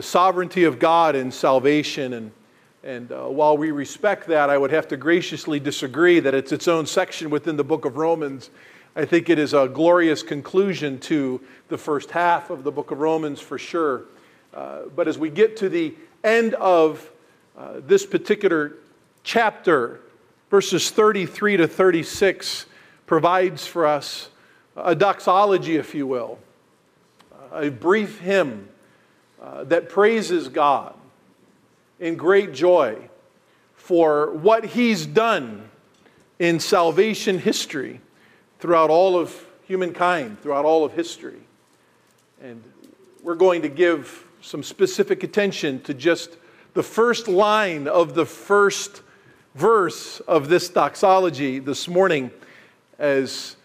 the sovereignty of God in salvation. And, and uh, while we respect that, I would have to graciously disagree that it's its own section within the book of Romans. I think it is a glorious conclusion to the first half of the book of Romans for sure. Uh, but as we get to the end of uh, this particular chapter, verses 33 to 36, provides for us a doxology, if you will, a brief hymn uh, that praises God in great joy for what He's done in salvation history throughout all of humankind, throughout all of history. And we're going to give some specific attention to just the first line of the first verse of this doxology this morning as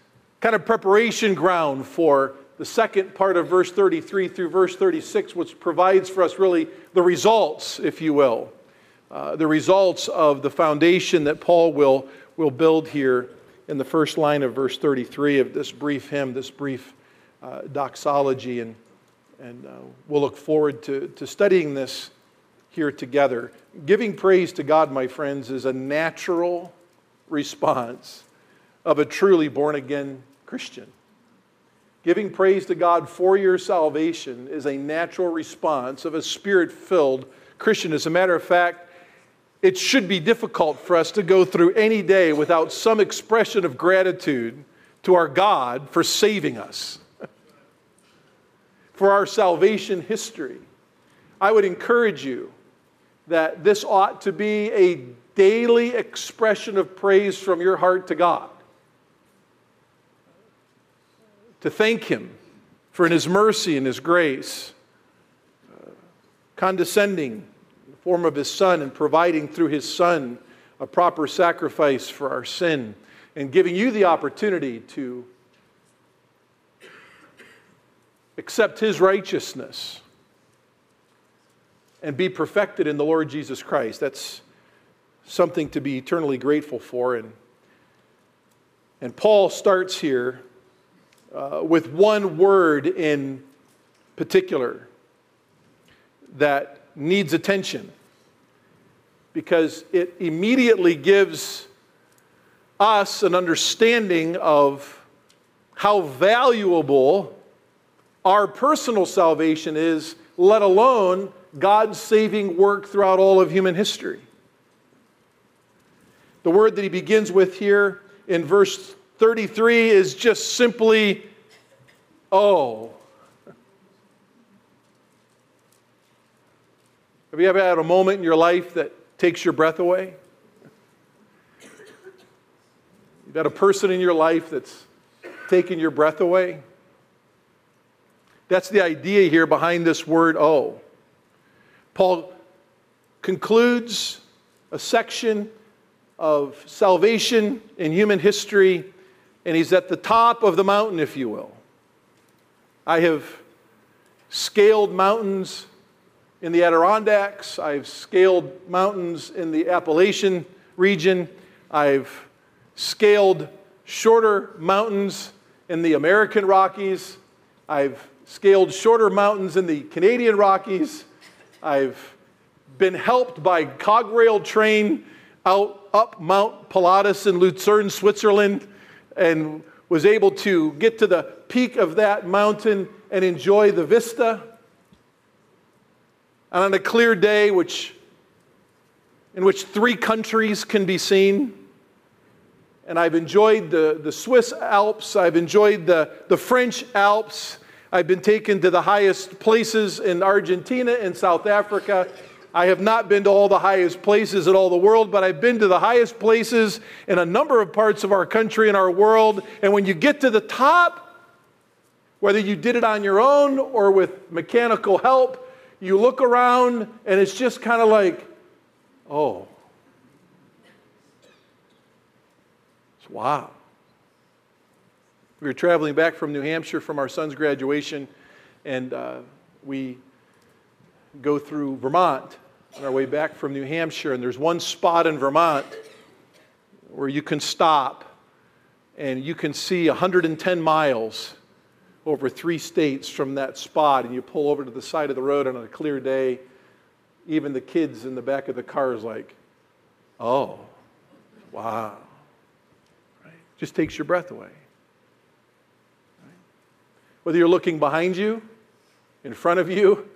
kind of preparation ground for the second part of verse 33 through verse 36, which provides for us really the results, if you will, uh, the results of the foundation that Paul will, will build here in the first line of verse 33 of this brief hymn, this brief uh, doxology. And, and uh, we'll look forward to, to studying this here together. Giving praise to God, my friends, is a natural response of a truly born again Christian. Giving praise to God for your salvation is a natural response of a spirit filled Christian. As a matter of fact, it should be difficult for us to go through any day without some expression of gratitude to our God for saving us, for our salvation history. I would encourage you that this ought to be a daily expression of praise from your heart to God to thank Him for in His mercy and His grace, uh, condescending in the form of His Son and providing through His Son a proper sacrifice for our sin, and giving you the opportunity to accept His righteousness and be perfected in the Lord Jesus Christ. That's something to be eternally grateful for. And, and Paul starts here uh, with one word in particular that needs attention because it immediately gives us an understanding of how valuable our personal salvation is, let alone God's saving work throughout all of human history. The word that he begins with here in verse 33 is just simply, oh. Have you ever had a moment in your life that takes your breath away? You've got a person in your life that's taken your breath away? That's the idea here behind this word, oh. Paul concludes a section of salvation in human history and he's at the top of the mountain, if you will. I have scaled mountains in the Adirondacks, I've scaled mountains in the Appalachian region, I've scaled shorter mountains in the American Rockies, I've scaled shorter mountains in the Canadian Rockies, I've been helped by cog rail train out up Mount Pilatus in Lucerne, Switzerland and was able to get to the peak of that mountain and enjoy the vista. And on a clear day, which, in which three countries can be seen, and I've enjoyed the, the Swiss Alps, I've enjoyed the, the French Alps, I've been taken to the highest places in Argentina and South Africa, I have not been to all the highest places in all the world, but I've been to the highest places in a number of parts of our country and our world. And when you get to the top, whether you did it on your own or with mechanical help, you look around and it's just kind of like, oh, it's wow. We were traveling back from New Hampshire from our son's graduation, and uh, we go through Vermont on our way back from New Hampshire, and there's one spot in Vermont where you can stop and you can see 110 miles over three states from that spot and you pull over to the side of the road on a clear day, even the kids in the back of the car is like, oh, wow. Right? Just takes your breath away. Right? Whether you're looking behind you, in front of you,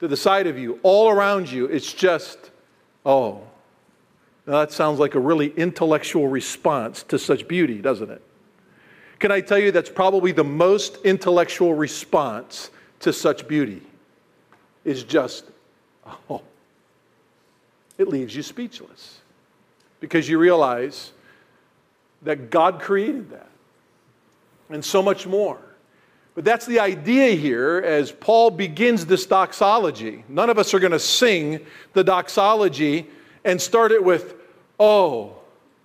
to the side of you, all around you, it's just, oh. Now that sounds like a really intellectual response to such beauty, doesn't it? Can I tell you that's probably the most intellectual response to such beauty? Is just, oh. It leaves you speechless because you realize that God created that and so much more. But that's the idea here as Paul begins this doxology. None of us are going to sing the doxology and start it with, Oh,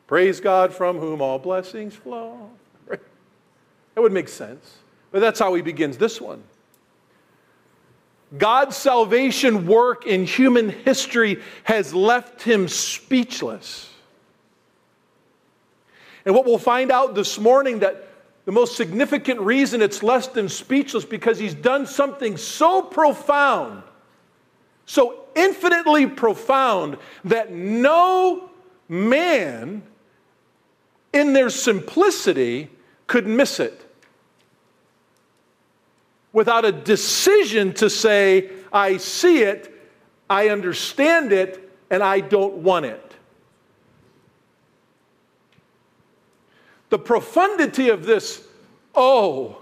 praise God from whom all blessings flow. That would make sense. But that's how he begins this one. God's salvation work in human history has left him speechless. And what we'll find out this morning that the most significant reason it's less than speechless because he's done something so profound, so infinitely profound that no man in their simplicity could miss it without a decision to say, I see it, I understand it, and I don't want it. The profundity of this oh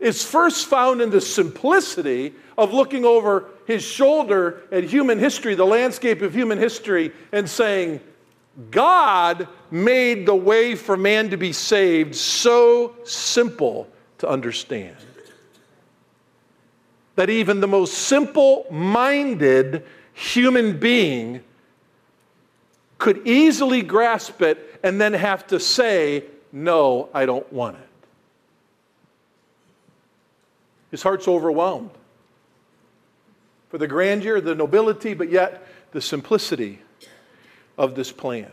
is first found in the simplicity of looking over his shoulder at human history, the landscape of human history, and saying, God made the way for man to be saved so simple to understand. That even the most simple minded human being could easily grasp it and then have to say, No, I don't want it. His heart's overwhelmed for the grandeur, the nobility, but yet the simplicity of this plan.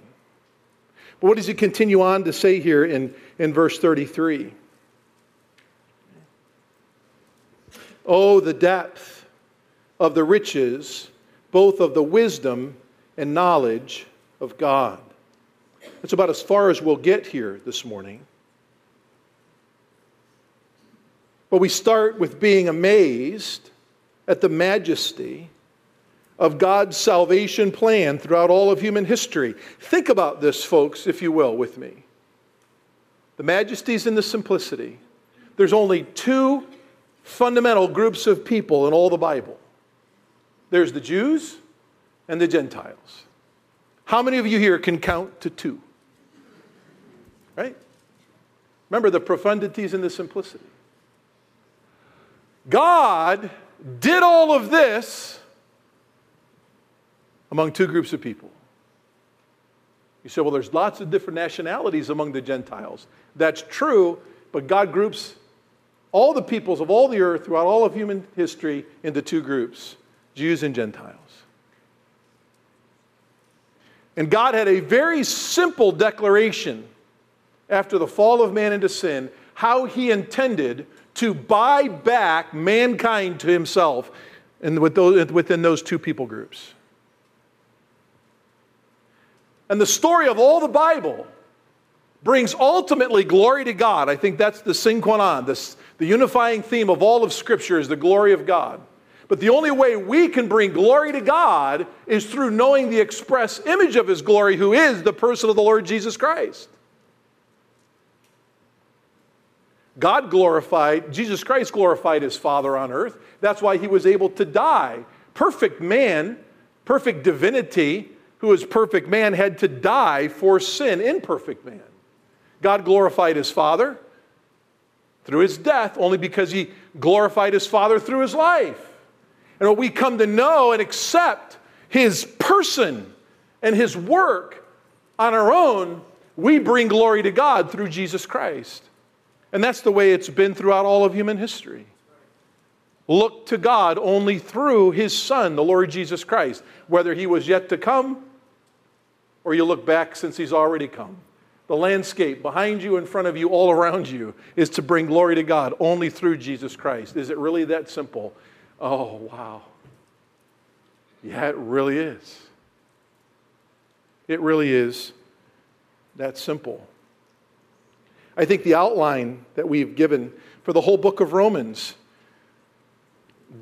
But what does he continue on to say here in, in verse 33? Oh, the depth of the riches, both of the wisdom and knowledge of God. That's about as far as we'll get here this morning. But we start with being amazed at the majesty of God's salvation plan throughout all of human history. Think about this, folks, if you will, with me. The majesties and the simplicity. There's only two fundamental groups of people in all the Bible there's the Jews and the Gentiles. How many of you here can count to two? Right? Remember the profundities and the simplicity. God did all of this among two groups of people. You say, well, there's lots of different nationalities among the Gentiles. That's true, but God groups all the peoples of all the earth throughout all of human history into two groups Jews and Gentiles. And God had a very simple declaration after the fall of man into sin how he intended to buy back mankind to himself and within those two people groups. And the story of all the Bible brings ultimately glory to God. I think that's the sine qua non. The unifying theme of all of Scripture is the glory of God. But the only way we can bring glory to God is through knowing the express image of His glory, who is the person of the Lord Jesus Christ. God glorified, Jesus Christ glorified His Father on earth. That's why He was able to die. Perfect man, perfect divinity, who is perfect man, had to die for sin, imperfect man. God glorified his Father through his death only because he glorified his Father through his life. And we come to know and accept his person and his work on our own, we bring glory to God through Jesus Christ. And that's the way it's been throughout all of human history. Look to God only through his Son, the Lord Jesus Christ, whether he was yet to come or you look back since he's already come. the landscape behind you, in front of you, all around you is to bring glory to God only through Jesus Christ. Is it really that simple? Oh, wow. Yeah, it really is. It really is that simple. I think the outline that we've given for the whole book of Romans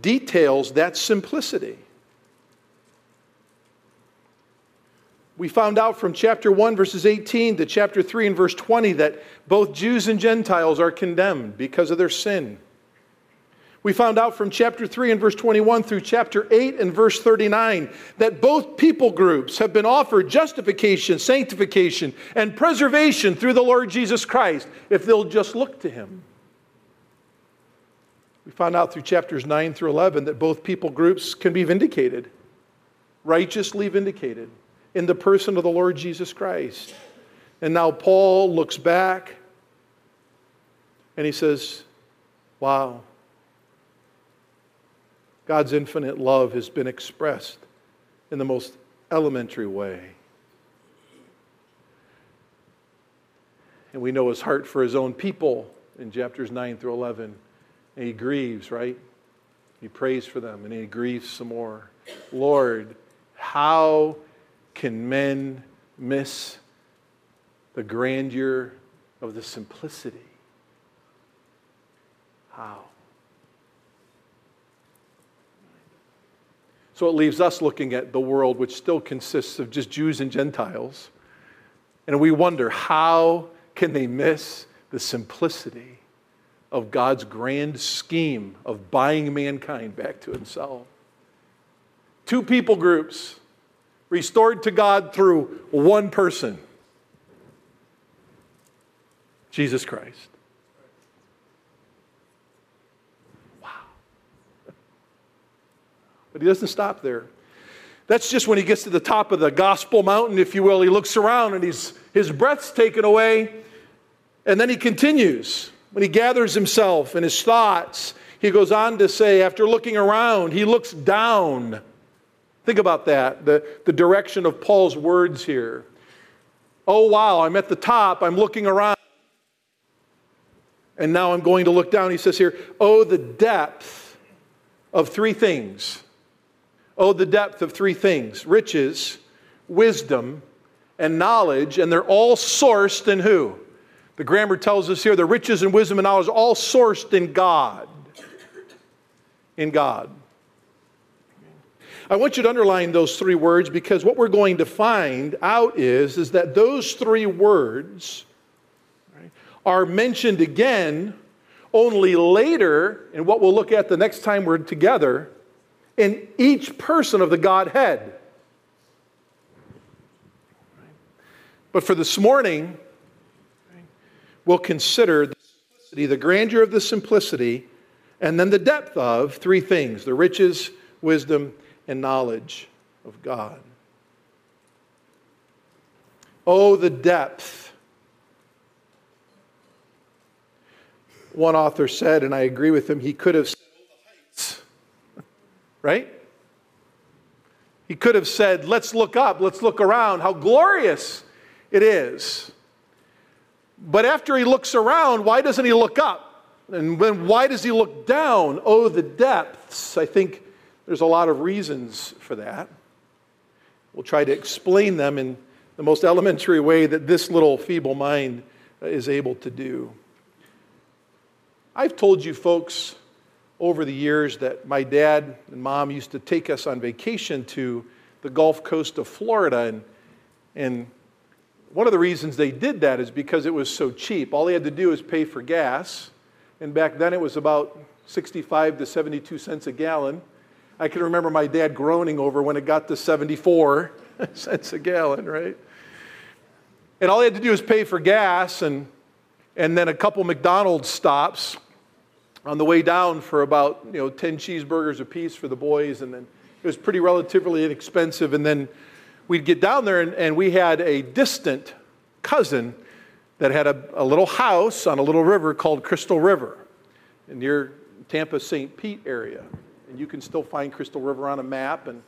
details that simplicity. We found out from chapter 1, verses 18 to chapter 3 and verse 20 that both Jews and Gentiles are condemned because of their sin. We found out from chapter 3 and verse 21 through chapter 8 and verse 39 that both people groups have been offered justification, sanctification, and preservation through the Lord Jesus Christ if they'll just look to Him. We found out through chapters 9 through 11 that both people groups can be vindicated, righteously vindicated in the person of the Lord Jesus Christ. And now Paul looks back and he says, Wow, God's infinite love has been expressed in the most elementary way. And we know his heart for his own people in chapters 9 through 11. And he grieves, right? He prays for them and he grieves some more. Lord, how can men miss the grandeur of the simplicity? How? So it leaves us looking at the world, which still consists of just Jews and Gentiles. And we wonder how can they miss the simplicity of God's grand scheme of buying mankind back to himself? Two people groups restored to God through one person Jesus Christ. But he doesn't stop there. That's just when he gets to the top of the gospel mountain, if you will. He looks around and he's, his breath's taken away. And then he continues. When he gathers himself and his thoughts, he goes on to say, after looking around, he looks down Think about that, the, the direction of Paul's words here. Oh, wow, I'm at the top, I'm looking around. And now I'm going to look down. He says here, Oh, the depth of three things. Oh, the depth of three things riches, wisdom, and knowledge. And they're all sourced in who? The grammar tells us here the riches and wisdom and knowledge all sourced in God. In God. I want you to underline those three words because what we're going to find out is, is that those three words are mentioned again only later in what we'll look at the next time we're together in each person of the Godhead. But for this morning, we'll consider the simplicity, the grandeur of the simplicity, and then the depth of three things the riches, wisdom, and knowledge of God. Oh, the depth. One author said, and I agree with him, he could have said. Right? He could have said, Let's look up, let's look around, how glorious it is. But after he looks around, why doesn't he look up? And then why does he look down? Oh, the depths. I think there's a lot of reasons for that. We'll try to explain them in the most elementary way that this little feeble mind is able to do. I've told you folks over the years that my dad and mom used to take us on vacation to the Gulf Coast of Florida. And, and one of the reasons they did that is because it was so cheap. All they had to do was pay for gas. And back then it was about 65 to 72 cents a gallon. I can remember my dad groaning over when it got to 74 cents a gallon, right? And all he had to do was pay for gas and, and then a couple McDonald's stops on the way down for about you know 10 cheeseburgers apiece for the boys and then it was pretty relatively inexpensive and then we'd get down there and, and we had a distant cousin that had a, a little house on a little river called crystal river near tampa st pete area and you can still find Crystal River on a map. And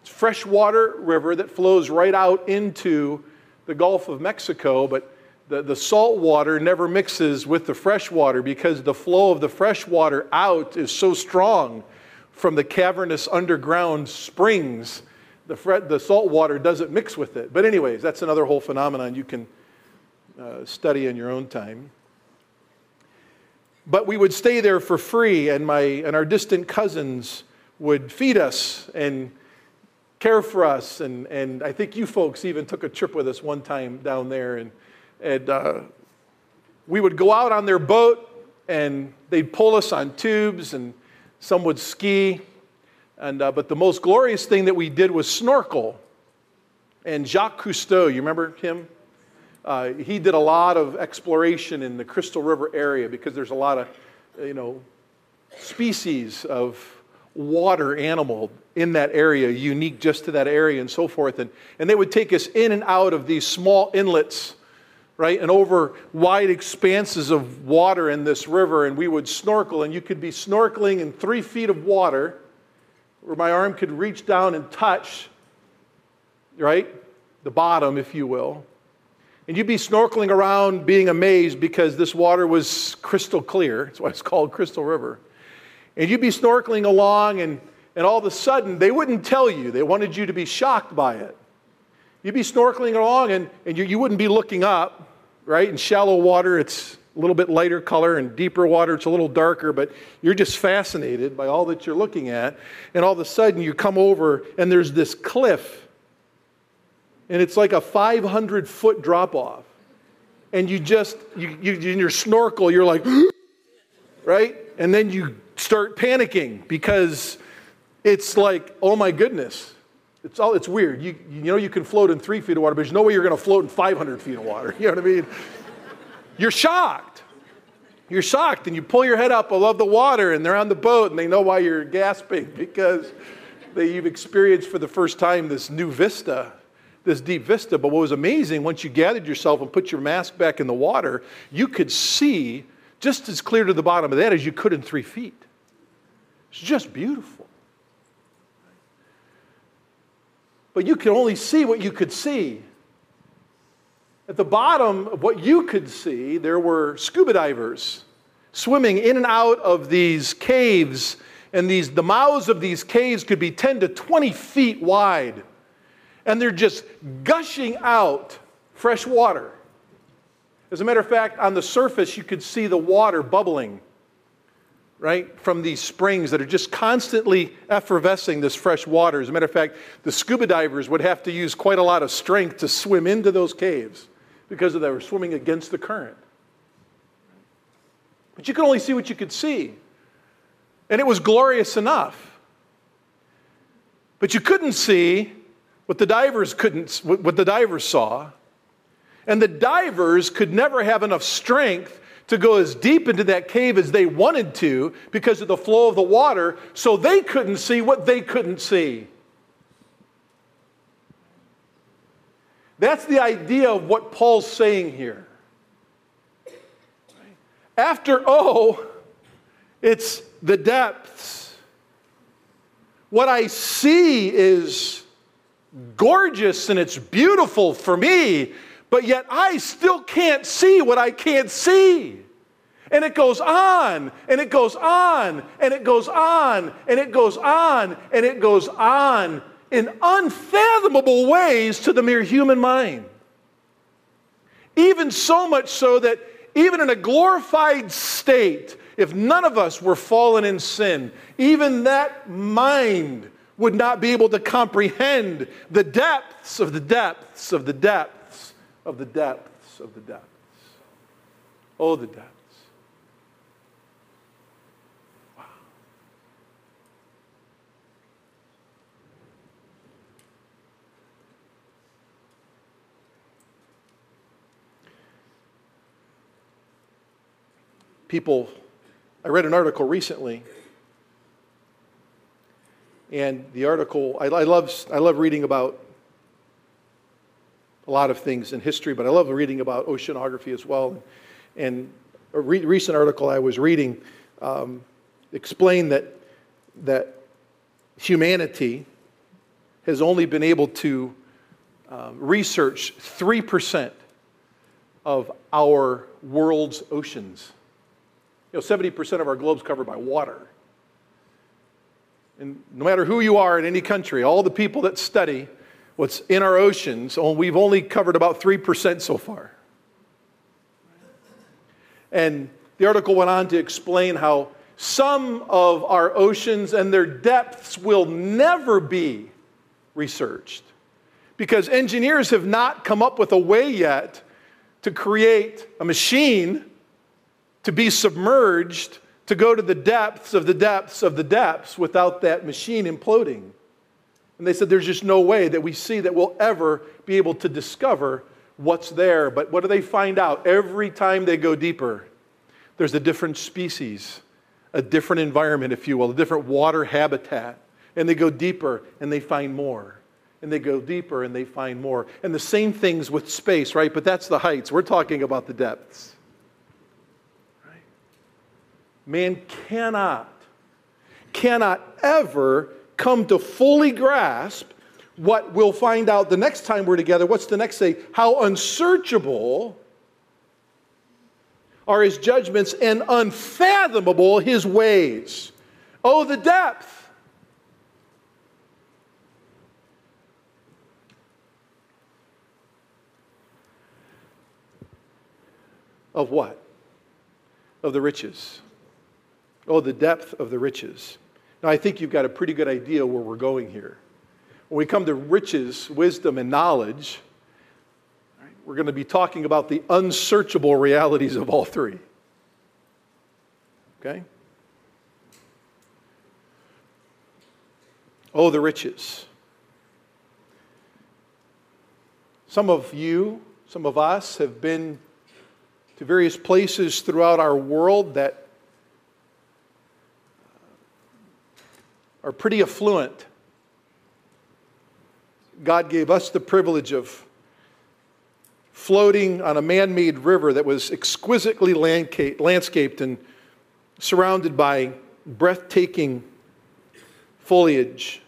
it's a freshwater river that flows right out into the Gulf of Mexico, but the, the salt water never mixes with the fresh water because the flow of the fresh water out is so strong from the cavernous underground springs. The, fre- the salt water doesn't mix with it. But, anyways, that's another whole phenomenon you can uh, study in your own time. But we would stay there for free, and, my, and our distant cousins would feed us and care for us. And, and I think you folks even took a trip with us one time down there. And, and uh, we would go out on their boat, and they'd pull us on tubes, and some would ski. And, uh, but the most glorious thing that we did was snorkel. And Jacques Cousteau, you remember him? Uh, he did a lot of exploration in the Crystal River area because there's a lot of, you know, species of water animal in that area, unique just to that area and so forth. And, and they would take us in and out of these small inlets, right, and over wide expanses of water in this river. And we would snorkel, and you could be snorkeling in three feet of water where my arm could reach down and touch, right, the bottom, if you will. And you'd be snorkeling around being amazed because this water was crystal clear. That's why it's called Crystal River. And you'd be snorkeling along, and, and all of a sudden, they wouldn't tell you. They wanted you to be shocked by it. You'd be snorkeling along, and, and you, you wouldn't be looking up, right? In shallow water, it's a little bit lighter color, and deeper water, it's a little darker, but you're just fascinated by all that you're looking at. And all of a sudden, you come over, and there's this cliff and it's like a 500 foot drop off. And you just, you, you, in your snorkel, you're like, right? And then you start panicking because it's like, oh my goodness. It's all, it's weird. You, you know, you can float in three feet of water, but there's no way you're going to float in 500 feet of water. You know what I mean? You're shocked. You're shocked, and you pull your head up above the water, and they're on the boat, and they know why you're gasping because they, you've experienced for the first time this new vista this deep vista. But what was amazing, once you gathered yourself and put your mask back in the water, you could see just as clear to the bottom of that as you could in three feet. It's just beautiful. But you could only see what you could see. At the bottom of what you could see, there were scuba divers swimming in and out of these caves, and these, the mouths of these caves could be 10 to 20 feet wide and they're just gushing out fresh water. As a matter of fact, on the surface, you could see the water bubbling, right, from these springs that are just constantly effervescing this fresh water. As a matter of fact, the scuba divers would have to use quite a lot of strength to swim into those caves because they were swimming against the current. But you could only see what you could see. And it was glorious enough. But you couldn't see what the divers couldn't, what the divers saw. And the divers could never have enough strength to go as deep into that cave as they wanted to because of the flow of the water, so they couldn't see what they couldn't see. That's the idea of what Paul's saying here. After O, it's the depths. What I see is gorgeous and it's beautiful for me, but yet I still can't see what I can't see. And it goes on, and it goes on, and it goes on, and it goes on, and it goes on in unfathomable ways to the mere human mind. Even so much so that even in a glorified state, if none of us were fallen in sin, even that mind would not be able to comprehend the depths of the depths of the depths of the depths of the depths. Oh, the depths. Wow. People, I read an article recently and the article, I, I, love, I love reading about a lot of things in history, but I love reading about oceanography as well. And a re- recent article I was reading um, explained that, that humanity has only been able to um, research 3% of our world's oceans. You know, 70% of our globe's covered by water. And no matter who you are in any country, all the people that study what's in our oceans, oh, we've only covered about 3% so far. And the article went on to explain how some of our oceans and their depths will never be researched because engineers have not come up with a way yet to create a machine to be submerged to go to the depths of the depths of the depths without that machine imploding. And they said there's just no way that we see that we'll ever be able to discover what's there. But what do they find out? Every time they go deeper, there's a different species, a different environment, if you will, a different water habitat. And they go deeper and they find more. And they go deeper and they find more. And the same things with space, right? But that's the heights. We're talking about the depths. Right? Man cannot, cannot ever come to fully grasp what we'll find out the next time we're together. What's the next say? How unsearchable are his judgments and unfathomable his ways. Oh, the depth. Of what? Of the riches. Oh, the depth of the riches. Now, I think you've got a pretty good idea where we're going here. When we come to riches, wisdom, and knowledge, we're going to be talking about the unsearchable realities of all three. Okay? Oh, the riches. Some of you, some of us have been to various places throughout our world that are pretty affluent. God gave us the privilege of floating on a man made river that was exquisitely landscaped and surrounded by breathtaking foliage,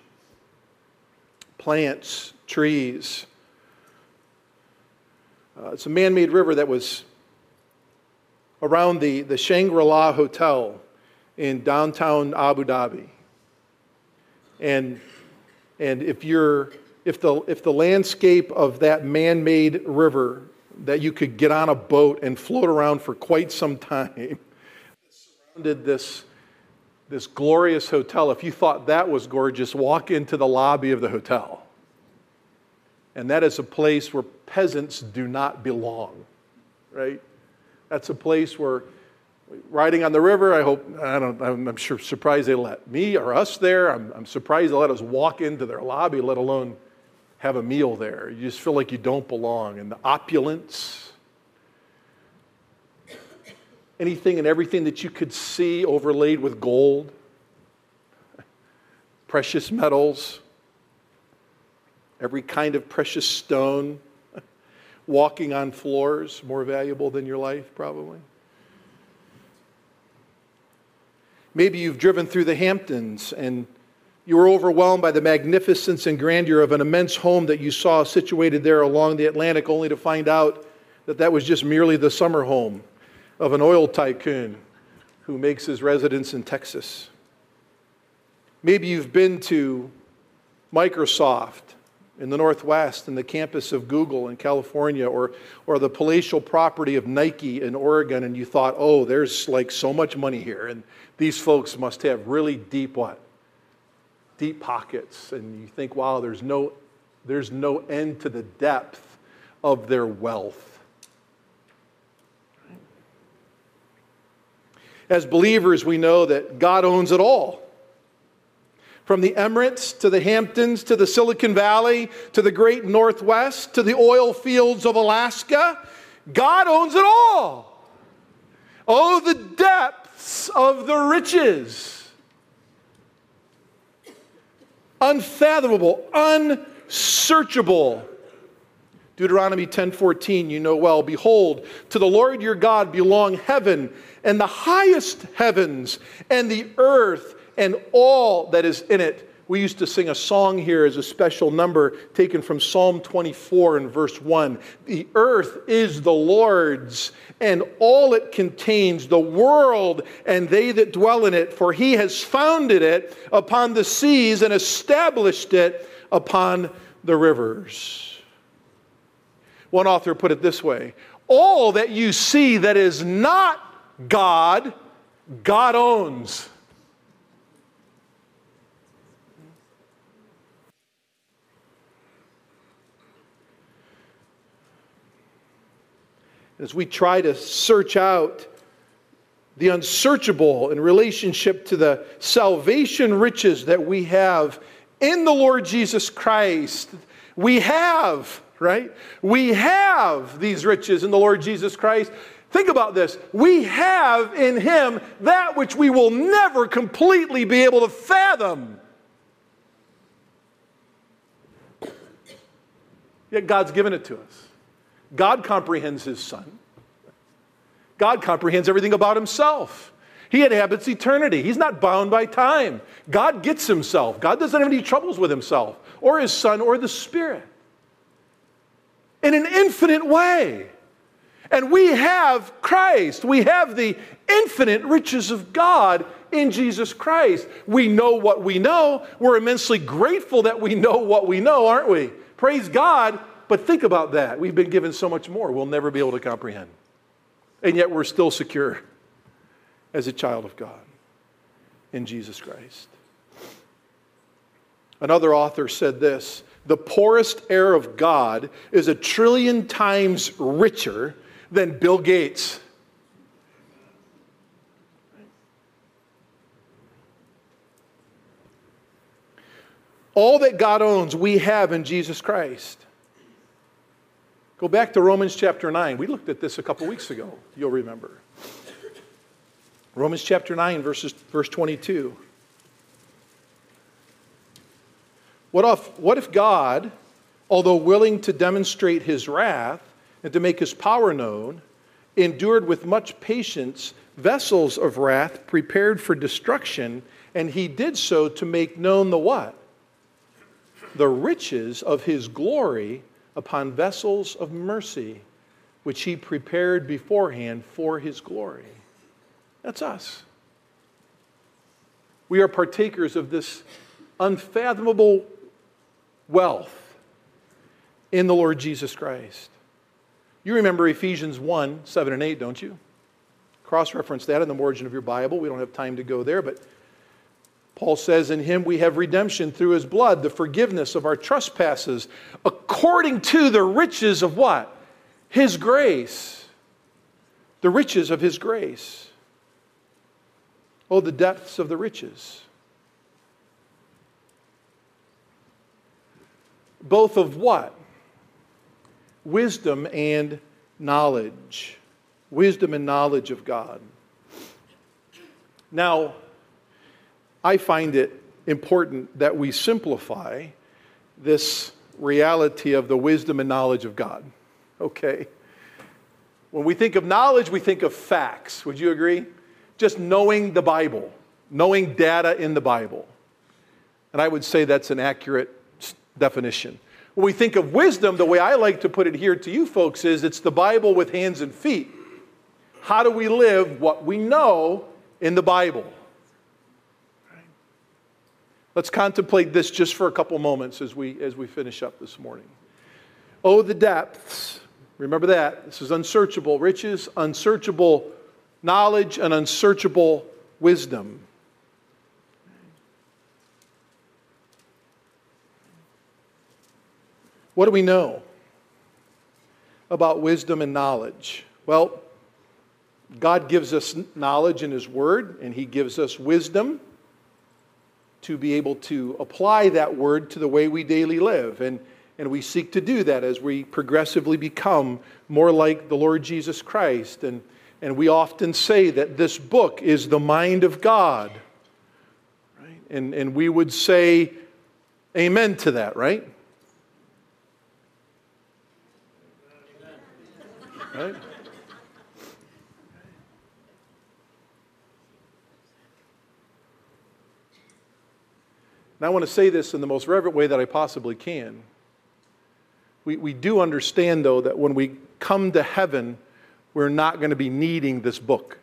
plants, trees. Uh, it's a man made river that was around the, the Shangri La Hotel in downtown Abu Dhabi. And, and if you're if the, if the landscape of that man made river that you could get on a boat and float around for quite some time surrounded this, this glorious hotel, if you thought that was gorgeous, walk into the lobby of the hotel. And that is a place where peasants do not belong, right? That's a place where riding on the river, I hope, I don't, I'm sure surprised they let me or us there. I'm, I'm surprised they let us walk into their lobby, let alone have a meal there. You just feel like you don't belong. And the opulence, anything and everything that you could see overlaid with gold, precious metals, every kind of precious stone, walking on floors, more valuable than your life, probably. Maybe you've driven through the Hamptons and you were overwhelmed by the magnificence and grandeur of an immense home that you saw situated there along the Atlantic, only to find out that that was just merely the summer home of an oil tycoon who makes his residence in Texas. Maybe you've been to Microsoft in the Northwest and the campus of Google in California or, or the palatial property of Nike in Oregon, and you thought, oh, there's like so much money here, and these folks must have really deep what? deep pockets and you think, wow, there's no, there's no end to the depth of their wealth. As believers, we know that God owns it all. From the Emirates to the Hamptons to the Silicon Valley to the great Northwest to the oil fields of Alaska, God owns it all. Oh, the depths of the riches. Unfathomable, unsearchable. Deuteronomy 10:14 you know well. Behold to the Lord your God belong heaven and the highest heavens and the earth and all that is in it We used to sing a song here as a special number taken from Psalm 24 and verse 1. The earth is the Lord's and all it contains, the world and they that dwell in it, for he has founded it upon the seas and established it upon the rivers. One author put it this way All that you see that is not God, God owns. As we try to search out the unsearchable in relationship to the salvation riches that we have in the Lord Jesus Christ. We have, right? We have these riches in the Lord Jesus Christ. Think about this. We have in Him that which we will never completely be able to fathom. Yet God's given it to us. God comprehends his son. God comprehends everything about himself. He inhabits eternity. He's not bound by time. God gets himself. God doesn't have any troubles with himself or his son or the spirit in an infinite way. And we have Christ. We have the infinite riches of God in Jesus Christ. We know what we know. We're immensely grateful that we know what we know, aren't we? Praise God but think about that. We've been given so much more we'll never be able to comprehend. And yet we're still secure as a child of God in Jesus Christ. Another author said this The poorest heir of God is a trillion times richer than Bill Gates. All that God owns, we have in Jesus Christ. Go back to Romans chapter 9. We looked at this a couple weeks ago, you'll remember. Romans chapter 9, verses, verse 22. What if, what if God, although willing to demonstrate his wrath and to make his power known, endured with much patience vessels of wrath prepared for destruction, and he did so to make known the what? The riches of his glory upon vessels of mercy, which he prepared beforehand for his glory. That's us. We are partakers of this unfathomable wealth in the Lord Jesus Christ. You remember Ephesians 1 7 and 8, don't you? Cross reference that in the margin of your Bible. We don't have time to go there, but Paul says, In him we have redemption through his blood, the forgiveness of our trespasses, according to the riches of what? His grace. The riches of his grace. Oh, the depths of the riches. Both of what? Wisdom and knowledge. Wisdom and knowledge of God. Now, I find it important that we simplify this reality of the wisdom and knowledge of God. Okay? When we think of knowledge, we think of facts. Would you agree? Just knowing the Bible, knowing data in the Bible. And I would say that's an accurate definition. When we think of wisdom, the way I like to put it here to you folks is it's the Bible with hands and feet. How do we live what we know in the Bible? Let's contemplate this just for a couple moments as we, as we finish up this morning. Oh, the depths. Remember that. This is unsearchable riches, unsearchable knowledge, and unsearchable wisdom. What do we know about wisdom and knowledge? Well, God gives us knowledge in His Word, and He gives us wisdom to be able to apply that word to the way we daily live. And, and we seek to do that as we progressively become more like the Lord Jesus Christ. And, and we often say that this book is the mind of God. Right? And, and we would say amen to that, right? Right? And I want to say this in the most reverent way that I possibly can. We, we do understand, though, that when we come to heaven, we're not going to be needing this book.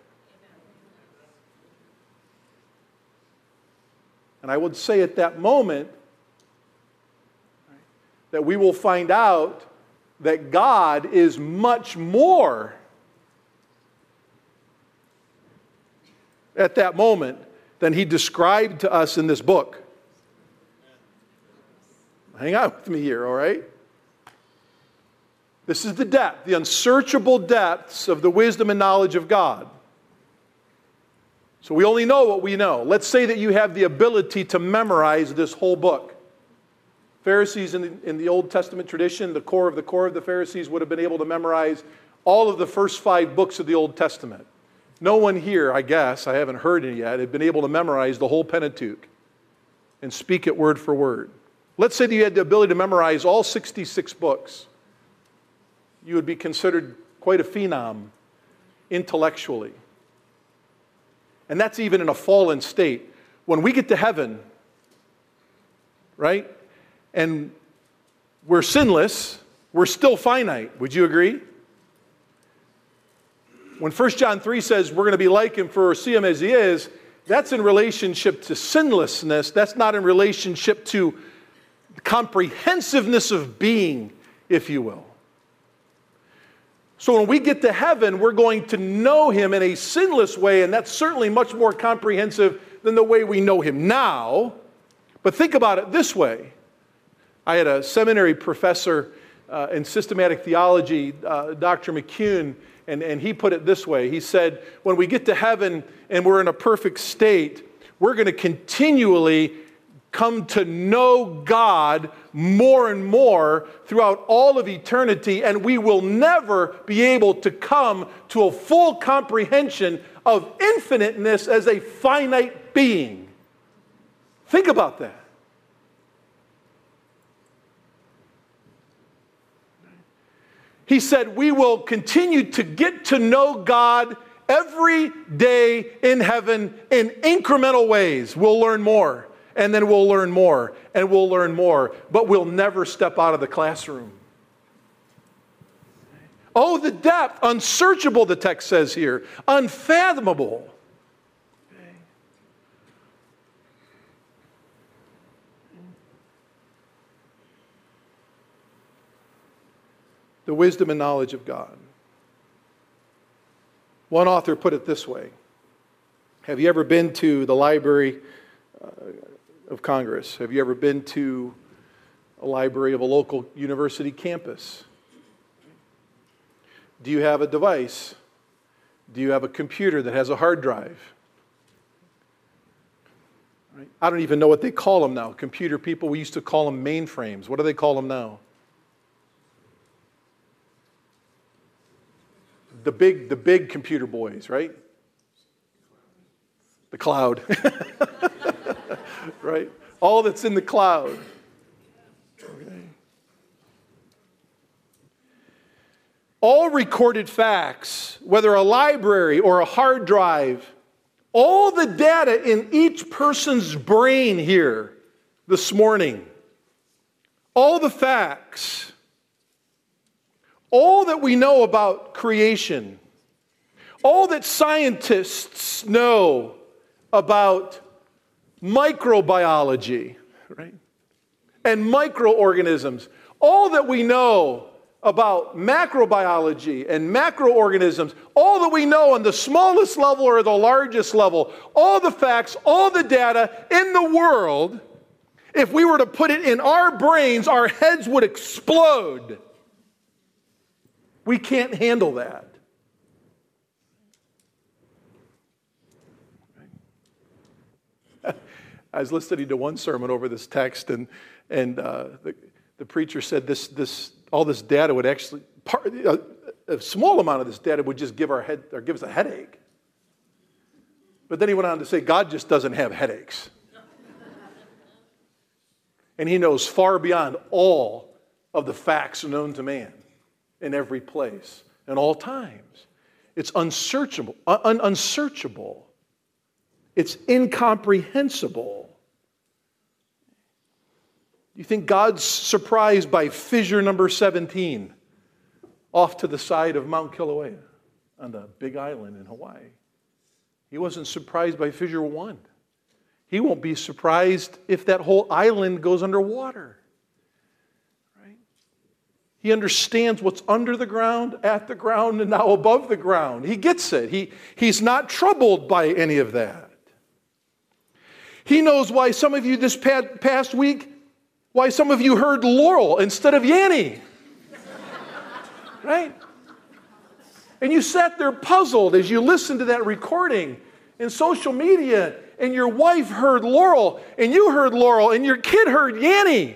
And I would say at that moment that we will find out that God is much more at that moment than he described to us in this book. Hang out with me here, all right? This is the depth, the unsearchable depths of the wisdom and knowledge of God. So we only know what we know. Let's say that you have the ability to memorize this whole book. Pharisees in the, in the Old Testament tradition, the core of the core of the Pharisees would have been able to memorize all of the first five books of the Old Testament. No one here, I guess, I haven't heard it yet, had been able to memorize the whole Pentateuch and speak it word for word. Let's say that you had the ability to memorize all 66 books. You would be considered quite a phenom intellectually. And that's even in a fallen state. When we get to heaven, right, and we're sinless, we're still finite. Would you agree? When 1 John 3 says we're going to be like him for see him as he is, that's in relationship to sinlessness. That's not in relationship to comprehensiveness of being, if you will. So when we get to heaven, we're going to know him in a sinless way, and that's certainly much more comprehensive than the way we know him now. But think about it this way I had a seminary professor uh, in systematic theology, uh, Dr. McCune, and, and he put it this way He said, When we get to heaven and we're in a perfect state, we're going to continually come to know God more and more throughout all of eternity, and we will never be able to come to a full comprehension of infiniteness as a finite being. Think about that. He said, We will continue to get to know God every day in heaven in incremental ways. We'll learn more and then we'll learn more, and we'll learn more, but we'll never step out of the classroom. Oh, the depth, unsearchable, the text says here, unfathomable. The wisdom and knowledge of God. One author put it this way Have you ever been to the library? Uh, of Congress? Have you ever been to a library of a local university campus? Do you have a device? Do you have a computer that has a hard drive? I don't even know what they call them now. Computer people, we used to call them mainframes. What do they call them now? The big, the big computer boys, right? The cloud. right? All that's in the cloud. Okay. All recorded facts, whether a library or a hard drive, all the data in each person's brain here this morning, all the facts, all that we know about creation, all that scientists know about microbiology, right? And microorganisms. All that we know about macrobiology and macroorganisms, all that we know on the smallest level or the largest level, all the facts, all the data in the world, if we were to put it in our brains, our heads would explode. We can't handle that. I was listening to one sermon over this text, and, and uh, the, the preacher said this, this, all this data would actually, part, a, a small amount of this data would just give, our head, or give us a headache. But then he went on to say, God just doesn't have headaches. and he knows far beyond all of the facts known to man in every place and all times. It's unsearchable, un- unsearchable. It's incomprehensible. You think God's surprised by fissure number 17 off to the side of Mount Kilauea on the big island in Hawaii? He wasn't surprised by fissure 1. He won't be surprised if that whole island goes underwater. Right? He understands what's under the ground, at the ground, and now above the ground. He gets it. He, he's not troubled by any of that. He knows why some of you this past week, why some of you heard Laurel instead of Yanny. right? And you sat there puzzled as you listened to that recording in social media and your wife heard Laurel, and you heard Laurel, and your kid heard Yanny.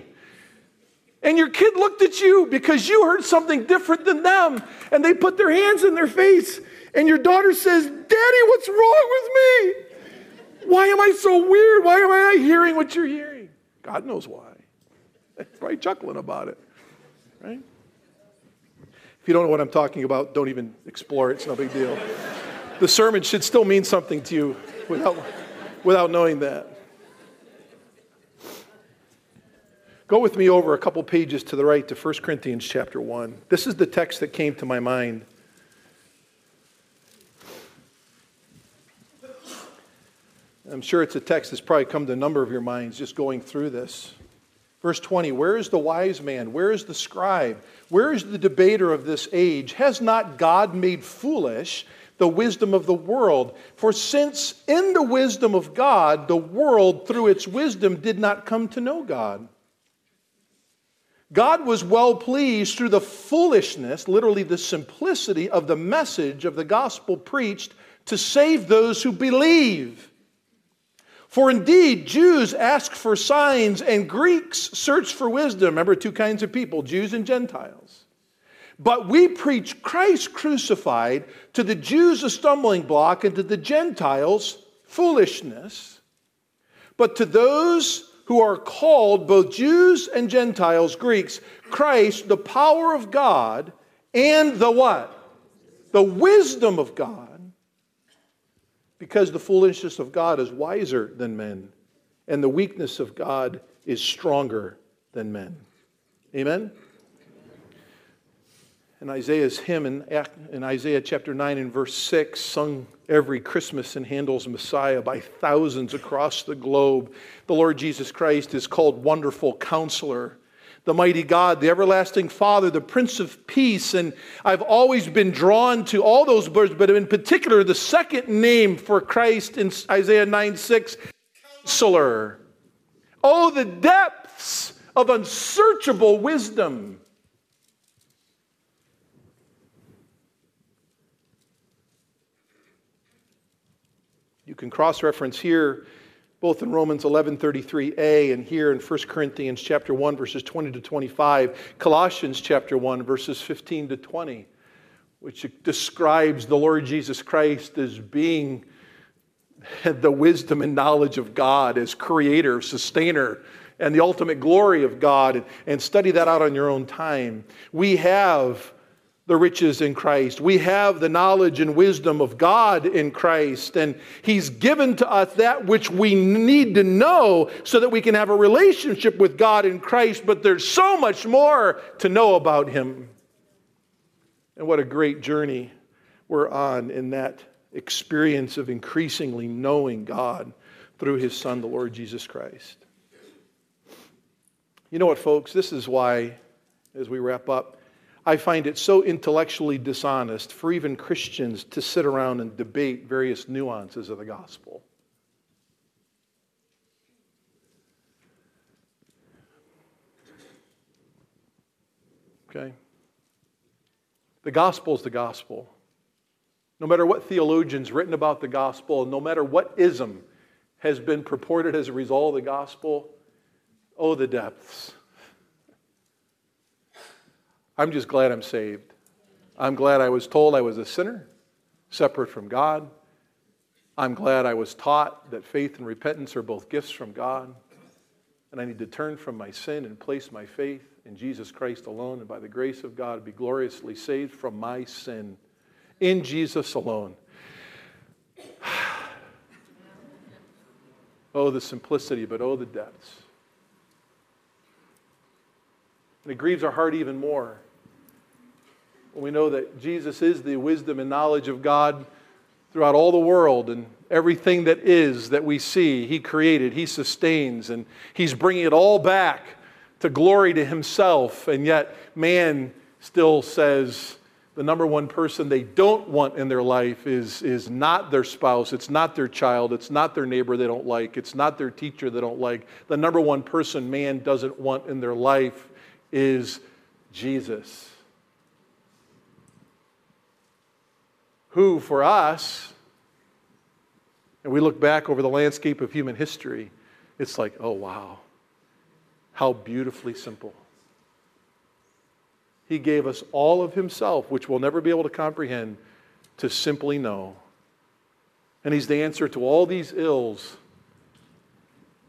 And your kid looked at you because you heard something different than them, and they put their hands in their face. And your daughter says, Daddy, what's wrong with me? Why am I so weird? Why am I hearing what you're hearing? God knows why. That's probably chuckling about it, right? If you don't know what I'm talking about, don't even explore it. It's no big deal. the sermon should still mean something to you without without knowing that. Go with me over a couple pages to the right to 1 Corinthians chapter 1. This is the text that came to my mind. I'm sure it's a text that's probably come to a number of your minds just going through this. Verse 20 Where is the wise man? Where is the scribe? Where is the debater of this age? Has not God made foolish the wisdom of the world. For since in the wisdom of God, the world through its wisdom did not come to know God. God was well pleased through the foolishness, literally the simplicity of the message of the gospel preached to save those who believe. For indeed, Jews ask for signs and Greeks search for wisdom. Remember, two kinds of people Jews and Gentiles. But we preach Christ crucified to the Jews a stumbling block and to the Gentiles foolishness. But to those who are called, both Jews and Gentiles, Greeks, Christ, the power of God and the what? The wisdom of God. Because the foolishness of God is wiser than men, and the weakness of God is stronger than men. Amen? in Isaiah's hymn in, in Isaiah chapter 9 and verse 6, sung every Christmas in Handel's Messiah by thousands across the globe. The Lord Jesus Christ is called Wonderful Counselor, the mighty God, the everlasting Father, the Prince of Peace. And I've always been drawn to all those words, but in particular, the second name for Christ in Isaiah 9 6, Counselor. Oh, the depths of unsearchable wisdom You can cross reference here both in Romans 11:33a and here in 1 Corinthians chapter 1 verses 20 to 25, Colossians chapter 1 verses 15 to 20, which describes the Lord Jesus Christ as being the wisdom and knowledge of God as creator, sustainer, and the ultimate glory of God, and study that out on your own time. We have the riches in Christ. We have the knowledge and wisdom of God in Christ, and He's given to us that which we need to know so that we can have a relationship with God in Christ. But there's so much more to know about Him. And what a great journey we're on in that experience of increasingly knowing God through His Son, the Lord Jesus Christ. You know what, folks? This is why, as we wrap up, I find it so intellectually dishonest for even Christians to sit around and debate various nuances of the gospel. Okay? The gospel is the gospel. No matter what theologians written about the gospel, no matter what ism has been purported as a result of the gospel, oh, the depths. I'm just glad I'm saved. I'm glad I was told I was a sinner, separate from God. I'm glad I was taught that faith and repentance are both gifts from God. And I need to turn from my sin and place my faith in Jesus Christ alone, and by the grace of God, be gloriously saved from my sin in Jesus alone. oh, the simplicity, but oh, the depths. And it grieves our heart even more we know that Jesus is the wisdom and knowledge of God throughout all the world and everything that is that we see, He created, He sustains, and He's bringing it all back to glory to Himself. And yet, man still says the number one person they don't want in their life is, is not their spouse, it's not their child, it's not their neighbor they don't like, it's not their teacher they don't like. The number one person man doesn't want in their life is Jesus. Who, for us, and we look back over the landscape of human history, it's like, oh, wow, how beautifully simple. He gave us all of Himself, which we'll never be able to comprehend, to simply know. And He's the answer to all these ills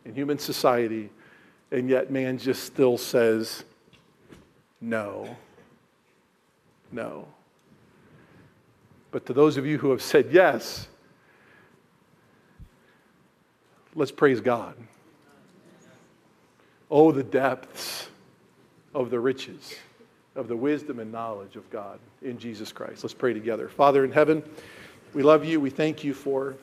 in human society, and yet man just still says, no. No. But to those of you who have said yes, let's praise God. Oh, the depths of the riches of the wisdom and knowledge of God in Jesus Christ. Let's pray together. Father in heaven, we love you. We thank you for